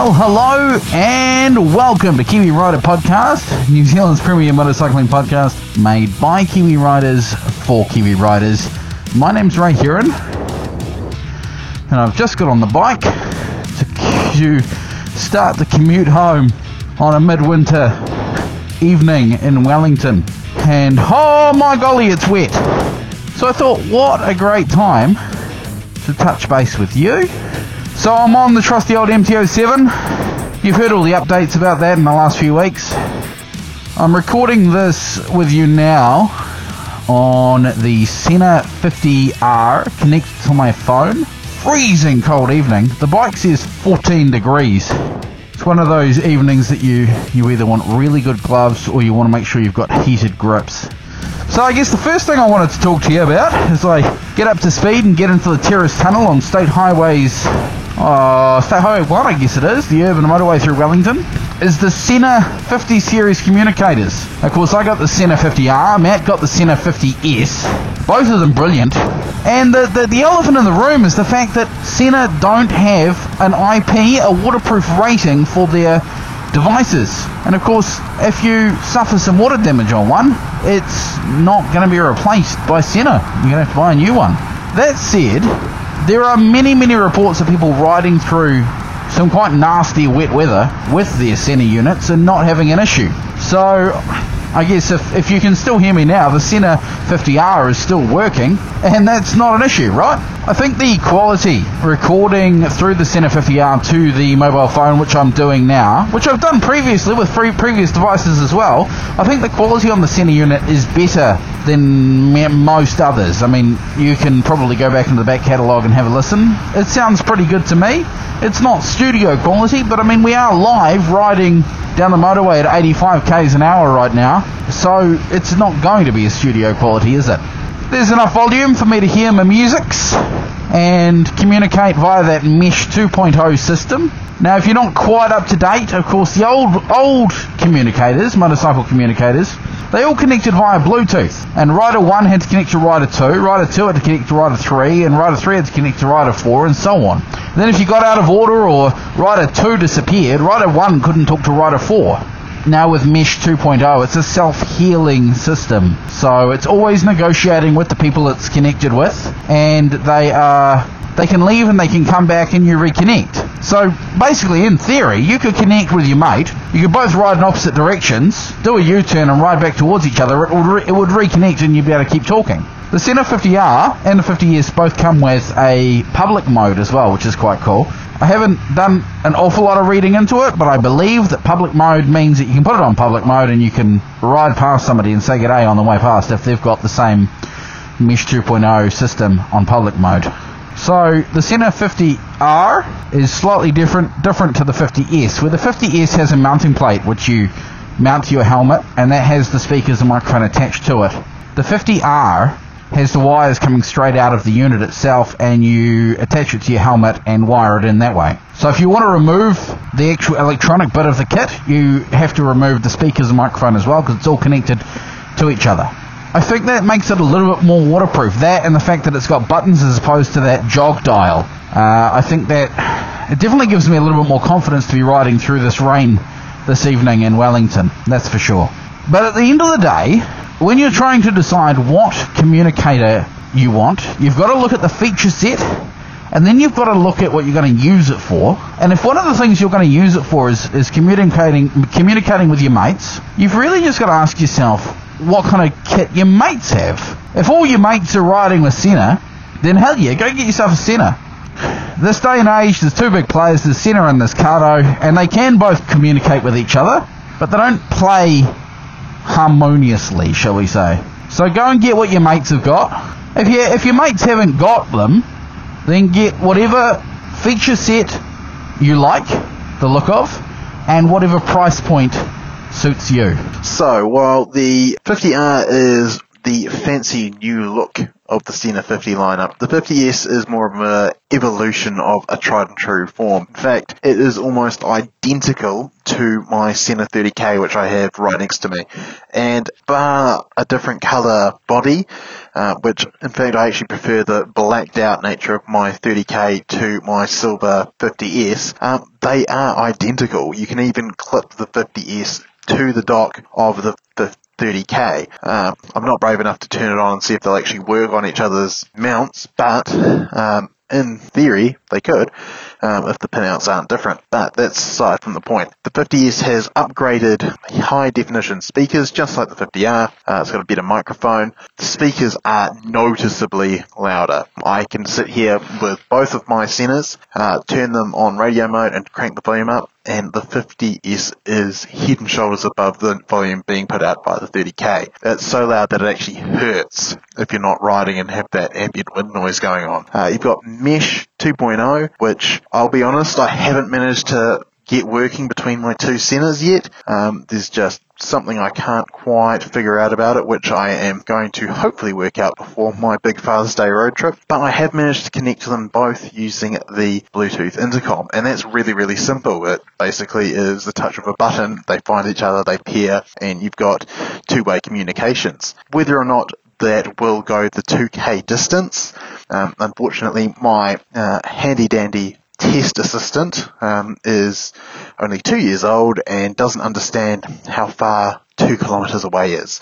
Well, hello and welcome to Kiwi Rider Podcast, New Zealand's premier motorcycling podcast made by Kiwi Riders for Kiwi Riders. My name's Ray Heron, and I've just got on the bike to, to start the commute home on a midwinter evening in Wellington. And oh my golly, it's wet. So I thought, what a great time to touch base with you. So I'm on the trusty old MT07. You've heard all the updates about that in the last few weeks. I'm recording this with you now on the Sena 50R connected to my phone. Freezing cold evening. The bike says 14 degrees. It's one of those evenings that you, you either want really good gloves or you want to make sure you've got heated grips. So I guess the first thing I wanted to talk to you about is I get up to speed and get into the terrace tunnel on State Highways uh, State Highway 1, I guess it is, the urban motorway through Wellington, is the Sena 50 series communicators. Of course, I got the Sena 50R, Matt got the Sena 50S, both of them brilliant. And the, the, the elephant in the room is the fact that Sena don't have an IP, a waterproof rating for their devices. And of course, if you suffer some water damage on one, it's not going to be replaced by Sena. You're going to have to buy a new one. That said, there are many, many reports of people riding through some quite nasty wet weather with their Sena units and not having an issue. So I guess if, if you can still hear me now, the Sena 50R is still working, and that's not an issue, right? I think the quality recording through the Sena 50R to the mobile phone, which I'm doing now, which I've done previously with free previous devices as well, I think the quality on the Sena unit is better than most others. I mean, you can probably go back into the back catalogue and have a listen. It sounds pretty good to me. It's not studio quality, but I mean, we are live riding down the motorway at 85 k's an hour right now, so it's not going to be a studio quality, is it? There's enough volume for me to hear my musics and communicate via that Mesh 2.0 system. Now, if you're not quite up to date, of course, the old old communicators, motorcycle communicators, they all connected via Bluetooth. And Rider 1 had to connect to Rider 2, Rider 2 had to connect to Rider 3, and Rider 3 had to connect to Rider 4, and so on. Then if you got out of order or Rider 2 disappeared, Rider 1 couldn't talk to Rider 4. Now with Mesh 2.0, it's a self-healing system. So it's always negotiating with the people it's connected with, and they are they can leave and they can come back and you reconnect. So basically, in theory, you could connect with your mate. You could both ride in opposite directions, do a U-turn and ride back towards each other. It would, re- it would reconnect and you'd be able to keep talking. The Sena 50R and the 50S both come with a public mode as well, which is quite cool. I haven't done an awful lot of reading into it, but I believe that public mode means that you can put it on public mode and you can ride past somebody and say good day on the way past if they've got the same Mesh 2.0 system on public mode. So the Sena 50R is slightly different different to the 50S, where the 50S has a mounting plate which you mount to your helmet, and that has the speakers and microphone attached to it. The 50R has the wires coming straight out of the unit itself, and you attach it to your helmet and wire it in that way. So if you want to remove the actual electronic bit of the kit, you have to remove the speakers and microphone as well because it's all connected to each other. I think that makes it a little bit more waterproof. That and the fact that it's got buttons as opposed to that jog dial. Uh, I think that it definitely gives me a little bit more confidence to be riding through this rain this evening in Wellington. That's for sure. But at the end of the day, when you're trying to decide what communicator you want, you've got to look at the feature set and then you've got to look at what you're going to use it for. And if one of the things you're going to use it for is, is communicating communicating with your mates, you've really just got to ask yourself what kind of kit your mates have. If all your mates are riding with Sena, then hell yeah, go get yourself a Sena. This day and age, there's two big players, there's Sena and there's Cardo, and they can both communicate with each other, but they don't play harmoniously, shall we say. So go and get what your mates have got. If you if your mates haven't got them, then get whatever feature set you like the look of, and whatever price point suits you. So while the 50R is the fancy new look of the Sena 50 lineup. The 50S is more of an evolution of a tried and true form. In fact, it is almost identical to my Sena 30K, which I have right next to me. And bar a different colour body, uh, which in fact I actually prefer the blacked out nature of my 30K to my silver 50S, um, they are identical. You can even clip the 50S to the dock of the, the 30k. Uh, I'm not brave enough to turn it on and see if they'll actually work on each other's mounts, but um, in theory, they could um, if the pinouts aren't different. But that's aside from the point. The 50S has upgraded high definition speakers, just like the 50R. Uh, it's got a better microphone. The speakers are noticeably louder. I can sit here with both of my Senas, uh, turn them on radio mode and crank the volume up and the 50S is head and shoulders above the volume being put out by the 30K. It's so loud that it actually hurts if you're not riding and have that ambient wind noise going on. Uh, you've got Mesh 2.0, which I'll be honest, I haven't managed to get working between my two Senas yet. Um, there's just something I can't quite figure out about it, which I am going to hopefully work out before my big Father's Day road trip. But I have managed to connect to them both using the Bluetooth intercom, and that's really, really simple. It basically is the touch of a button, they find each other, they pair, and you've got two-way communications. Whether or not that will go the 2K distance. Um, unfortunately, my uh, handy dandy test assistant um, is only two years old and doesn't understand how far two kilometres away is.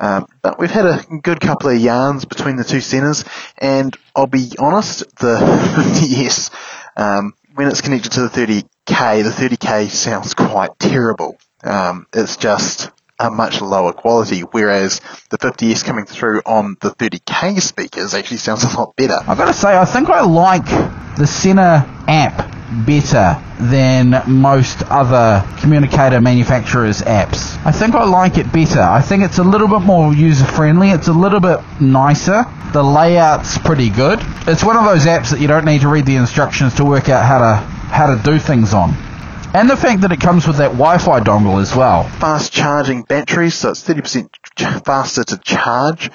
Um, but we've had a good couple of yarns between the two Senas, and I'll be honest, the yes, um, when it's connected to the 30k, the 30k sounds quite terrible. Um, it's just a much lower quality, whereas the 50S coming through on the 30k speakers actually sounds a lot better. I've got to say, I think I like the Sena app better than most other communicator manufacturers' apps. I think I like it better. I think it's a little bit more user friendly. It's a little bit nicer. The layout's pretty good. It's one of those apps that you don't need to read the instructions to work out how to how to do things on. And the fact that it comes with that Wi-Fi dongle as well. Fast charging batteries, so it's 30% faster to charge.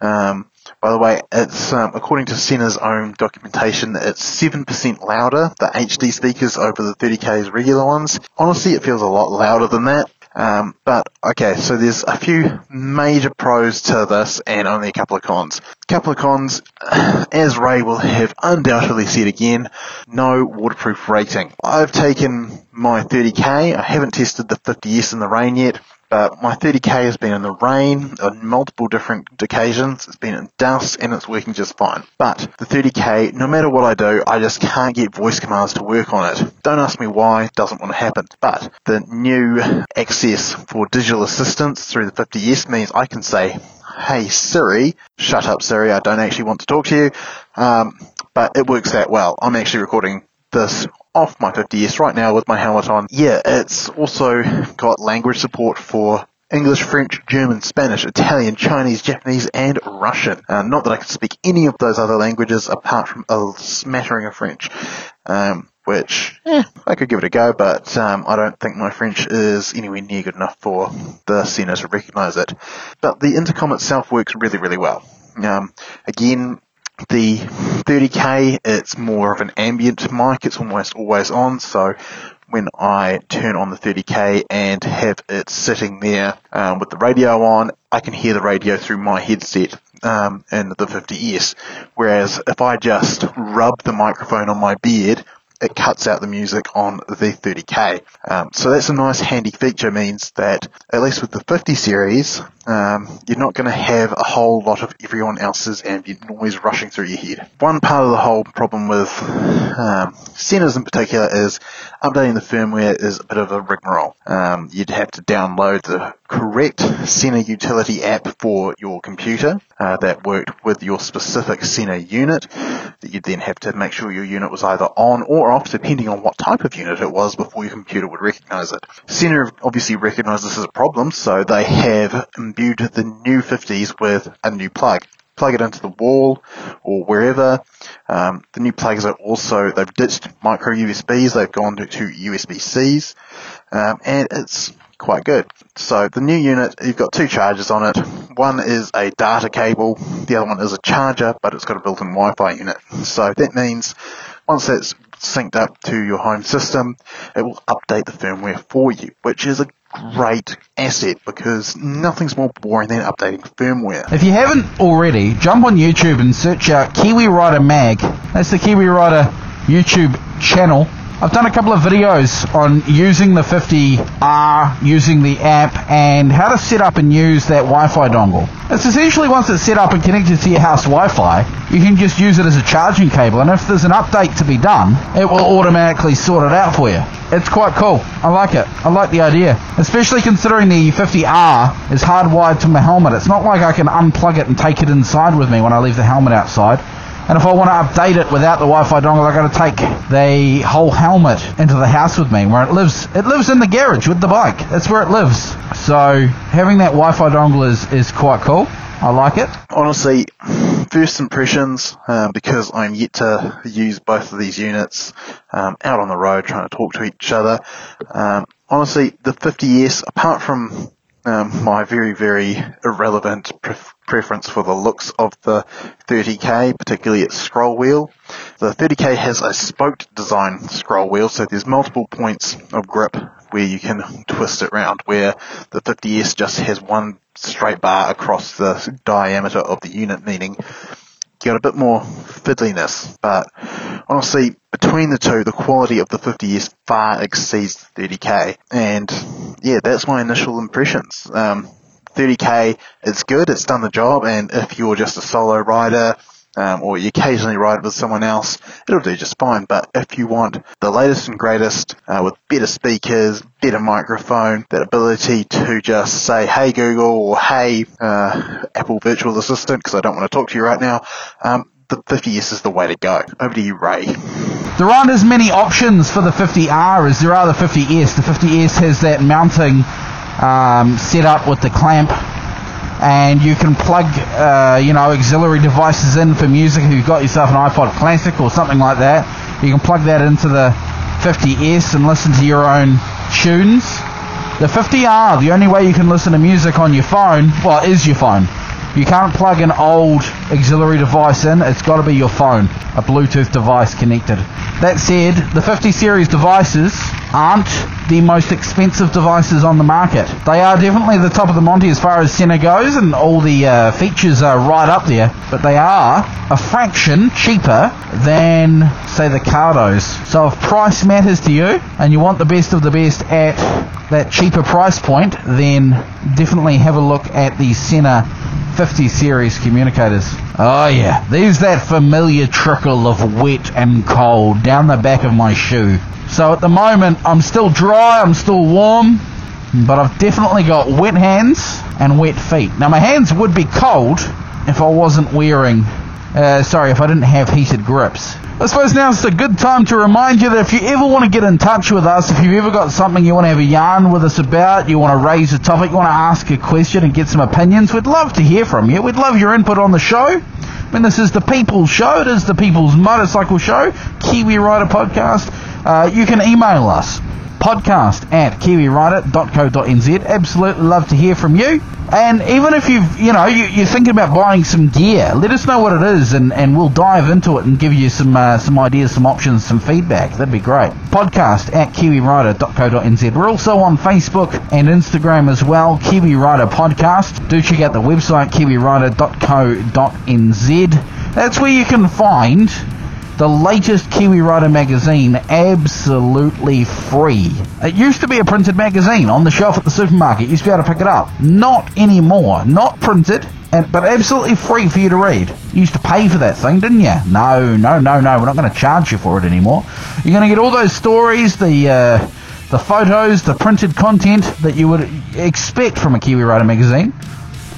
Um, by the way, it's um, according to Sena's own documentation, it's seven percent louder the HD speakers over the 30k's regular ones. Honestly, it feels a lot louder than that. Um, but okay, so there's a few major pros to this and only a couple of cons. Couple of cons, as Ray will have undoubtedly said again, no waterproof rating. I've taken my 30k, I haven't tested the 50s in the rain yet, but my 30k has been in the rain on multiple different occasions. It's been in dust and it's working just fine. But the 30k, no matter what I do, I just can't get voice commands to work on it. Don't ask me why, doesn't want to happen. But the new access for digital assistance through the 50S means I can say, hey Siri, shut up Siri, I don't actually want to talk to you. Um, but it works that well. I'm actually recording this off my 50S right now with my helmet on. Yeah, it's also got language support for English, French, German, Spanish, Italian, Chinese, Japanese, and Russian. Uh, not that I can speak any of those other languages apart from a smattering of French, um, which eh, I could give it a go, but um, I don't think my French is anywhere near good enough for the Sena to recognise it. But the intercom itself works really, really well. Um, again, the 30K, it's more of an ambient mic. It's almost always on. So when I turn on the 30K and have it sitting there um, with the radio on, I can hear the radio through my headset um, in the 50S. Whereas if I just rub the microphone on my beard, it cuts out the music on the 30K. Um, so that's a nice handy feature means that at least with the 50 series, um, you're not going to have a whole lot of everyone else's ambient noise rushing through your head. One part of the whole problem with um, Senas in particular is updating the firmware is a bit of a rigmarole. Um, you'd have to download the correct Sena utility app for your computer uh, that worked with your specific Sena unit. That you'd then have to make sure your unit was either on or off, depending on what type of unit it was, before your computer would recognize it. Sena obviously recognized this as a problem, so they have imbued the new 50s with a new plug. Plug it into the wall or wherever. Um, the new plugs are also, they've ditched micro USBs, they've gone to, to USB-Cs, um, and it's quite good. So the new unit, you've got two chargers on it. one is a data cable, the other one is a charger, but it's got a built-in Wi-Fi unit. So that means once that's synced up to your home system, it will update the firmware for you, which is a great asset because nothing's more boring than updating firmware. If you haven't already, jump on YouTube and search out Kiwi Rider Mag. That's the Kiwi Rider YouTube channel. I've done a couple of videos on using the 50R, using the app, and how to set up and use that Wi-Fi dongle. It's essentially once it's set up and connected to your house Wi-Fi, you can just use it as a charging cable, and if there's an update to be done, it will automatically sort it out for you. It's quite cool. I like it. I like the idea. Especially considering the 50R is hardwired to my helmet. It's not like I can unplug it and take it inside with me when I leave the helmet outside. And if I want to update it without the Wi-Fi dongle, I've got to take the whole helmet into the house with me, where it lives. It lives in the garage with the bike. That's where it lives. So having that Wi-Fi dongle is is quite cool. I like it. Honestly, first impressions, um, because I'm yet to use both of these units um, out on the road trying to talk to each other. Um, honestly, the 50S, apart from um, my very, very irrelevant pref- preference for the looks of the 30K, particularly its scroll wheel. The 30K has a spoked design scroll wheel, so there's multiple points of grip where you can twist it around, where the 50S just has one straight bar across the diameter of the unit, meaning you got a bit more fiddliness, but honestly, between the two, the quality of the 50S far exceeds 30K, and yeah, that's my initial impressions. Um, 30k, it's good, it's done the job, and if you're just a solo rider, um, or you occasionally ride with someone else, it'll do just fine. But if you want the latest and greatest uh, with better speakers, better microphone, that ability to just say, hey Google, or hey uh, Apple Virtual Assistant, because I don't want to talk to you right now, um, the 50S is the way to go. Over to you, Ray. There aren't as many options for the 50R as there are the 50S. The 50S has that mounting um, set up with the clamp. And you can plug uh, you know auxiliary devices in for music if you've got yourself an iPod Classic or something like that. You can plug that into the 50S and listen to your own tunes. The 50R the only way you can listen to music on your phone well is your phone you can't plug an old auxiliary device in. It's got to be your phone a Bluetooth device connected. That said the 50 series devices aren't the most expensive devices on the market. They are definitely the top of the Monty as far as Sena goes, and all the uh, features are right up there, but they are a fraction cheaper than, say, the Cardos. So if price matters to you, and you want the best of the best at that cheaper price point, then definitely have a look at the Sena 50 series communicators. Oh yeah, there's that familiar trickle of wet and cold down the back of my shoe. So at the moment, I'm still dry, I'm still warm, but I've definitely got wet hands and wet feet. Now, my hands would be cold if I wasn't wearing, uh, sorry, if I didn't have heated grips. I suppose now's a good time to remind you that if you ever want to get in touch with us, if you've ever got something you want to have a yarn with us about, you want to raise a topic, you want to ask a question and get some opinions, we'd love to hear from you. We'd love your input on the show. Mean, this is the People's Show. It is the People's Motorcycle Show, Kiwi Rider Podcast. Uh, you can email us podcast at kiwirider.co.nz. Absolutely love to hear from you. And even if you've, you know, you, you're thinking about buying some gear, let us know what it is, and, and we'll dive into it and give you some uh, some ideas, some options, some feedback. That'd be great. Podcast at kiwirider.co.nz. We're also on Facebook and Instagram as well. Kiwi Rider Podcast. Do check out the website kiwirider.co.nz. That's where you can find the latest Kiwi Rider magazine absolutely free. It used to be a printed magazine on the shelf at the supermarket. You used to be able to pick it up. Not anymore. Not printed, and, but absolutely free for you to read. You used to pay for that thing, didn't you? No, no, no, no. We're not going to charge you for it anymore. You're going to get all those stories, the uh, the photos, the printed content that you would expect from a Kiwi Rider magazine.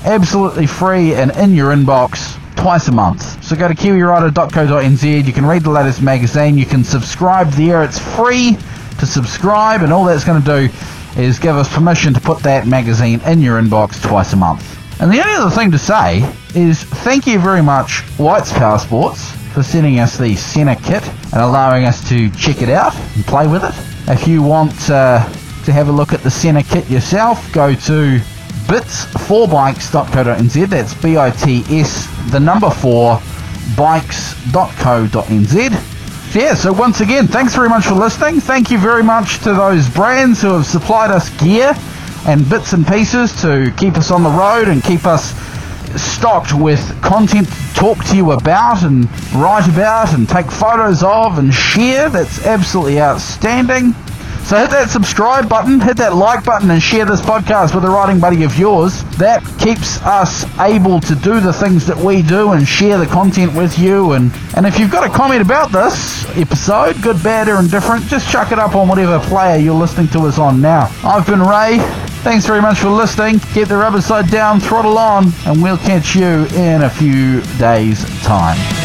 Absolutely free and in your inbox twice a month. So go to kiwirider.co.nz. You can read the latest magazine. You can subscribe there. It's free to subscribe, and all that's going to do is give us permission to put that magazine in your inbox twice a month. And the only other thing to say is thank you very much, White's Power Sports, for sending us the Sena kit and allowing us to check it out and play with it. If you want uh, to have a look at the Sena kit yourself, go to bits4bikes.co.nz. That's B-I-T-S, the number 4, bikes.co.nz. Yeah, so once again, thanks very much for listening. Thank you very much to those brands who have supplied us gear and bits and pieces to keep us on the road and keep us stocked with content to talk to you about and write about and take photos of and share. That's absolutely outstanding. So hit that subscribe button, hit that like button, and share this podcast with a writing buddy of yours. That keeps us able to do the things that we do and share the content with you. And, and if you've got a comment about this episode, good, bad, or indifferent, just chuck it up on whatever player you're listening to us on now. I've been Ray. Thanks very much for listening. Keep the rubber side down, throttle on, and we'll catch you in a few days' time.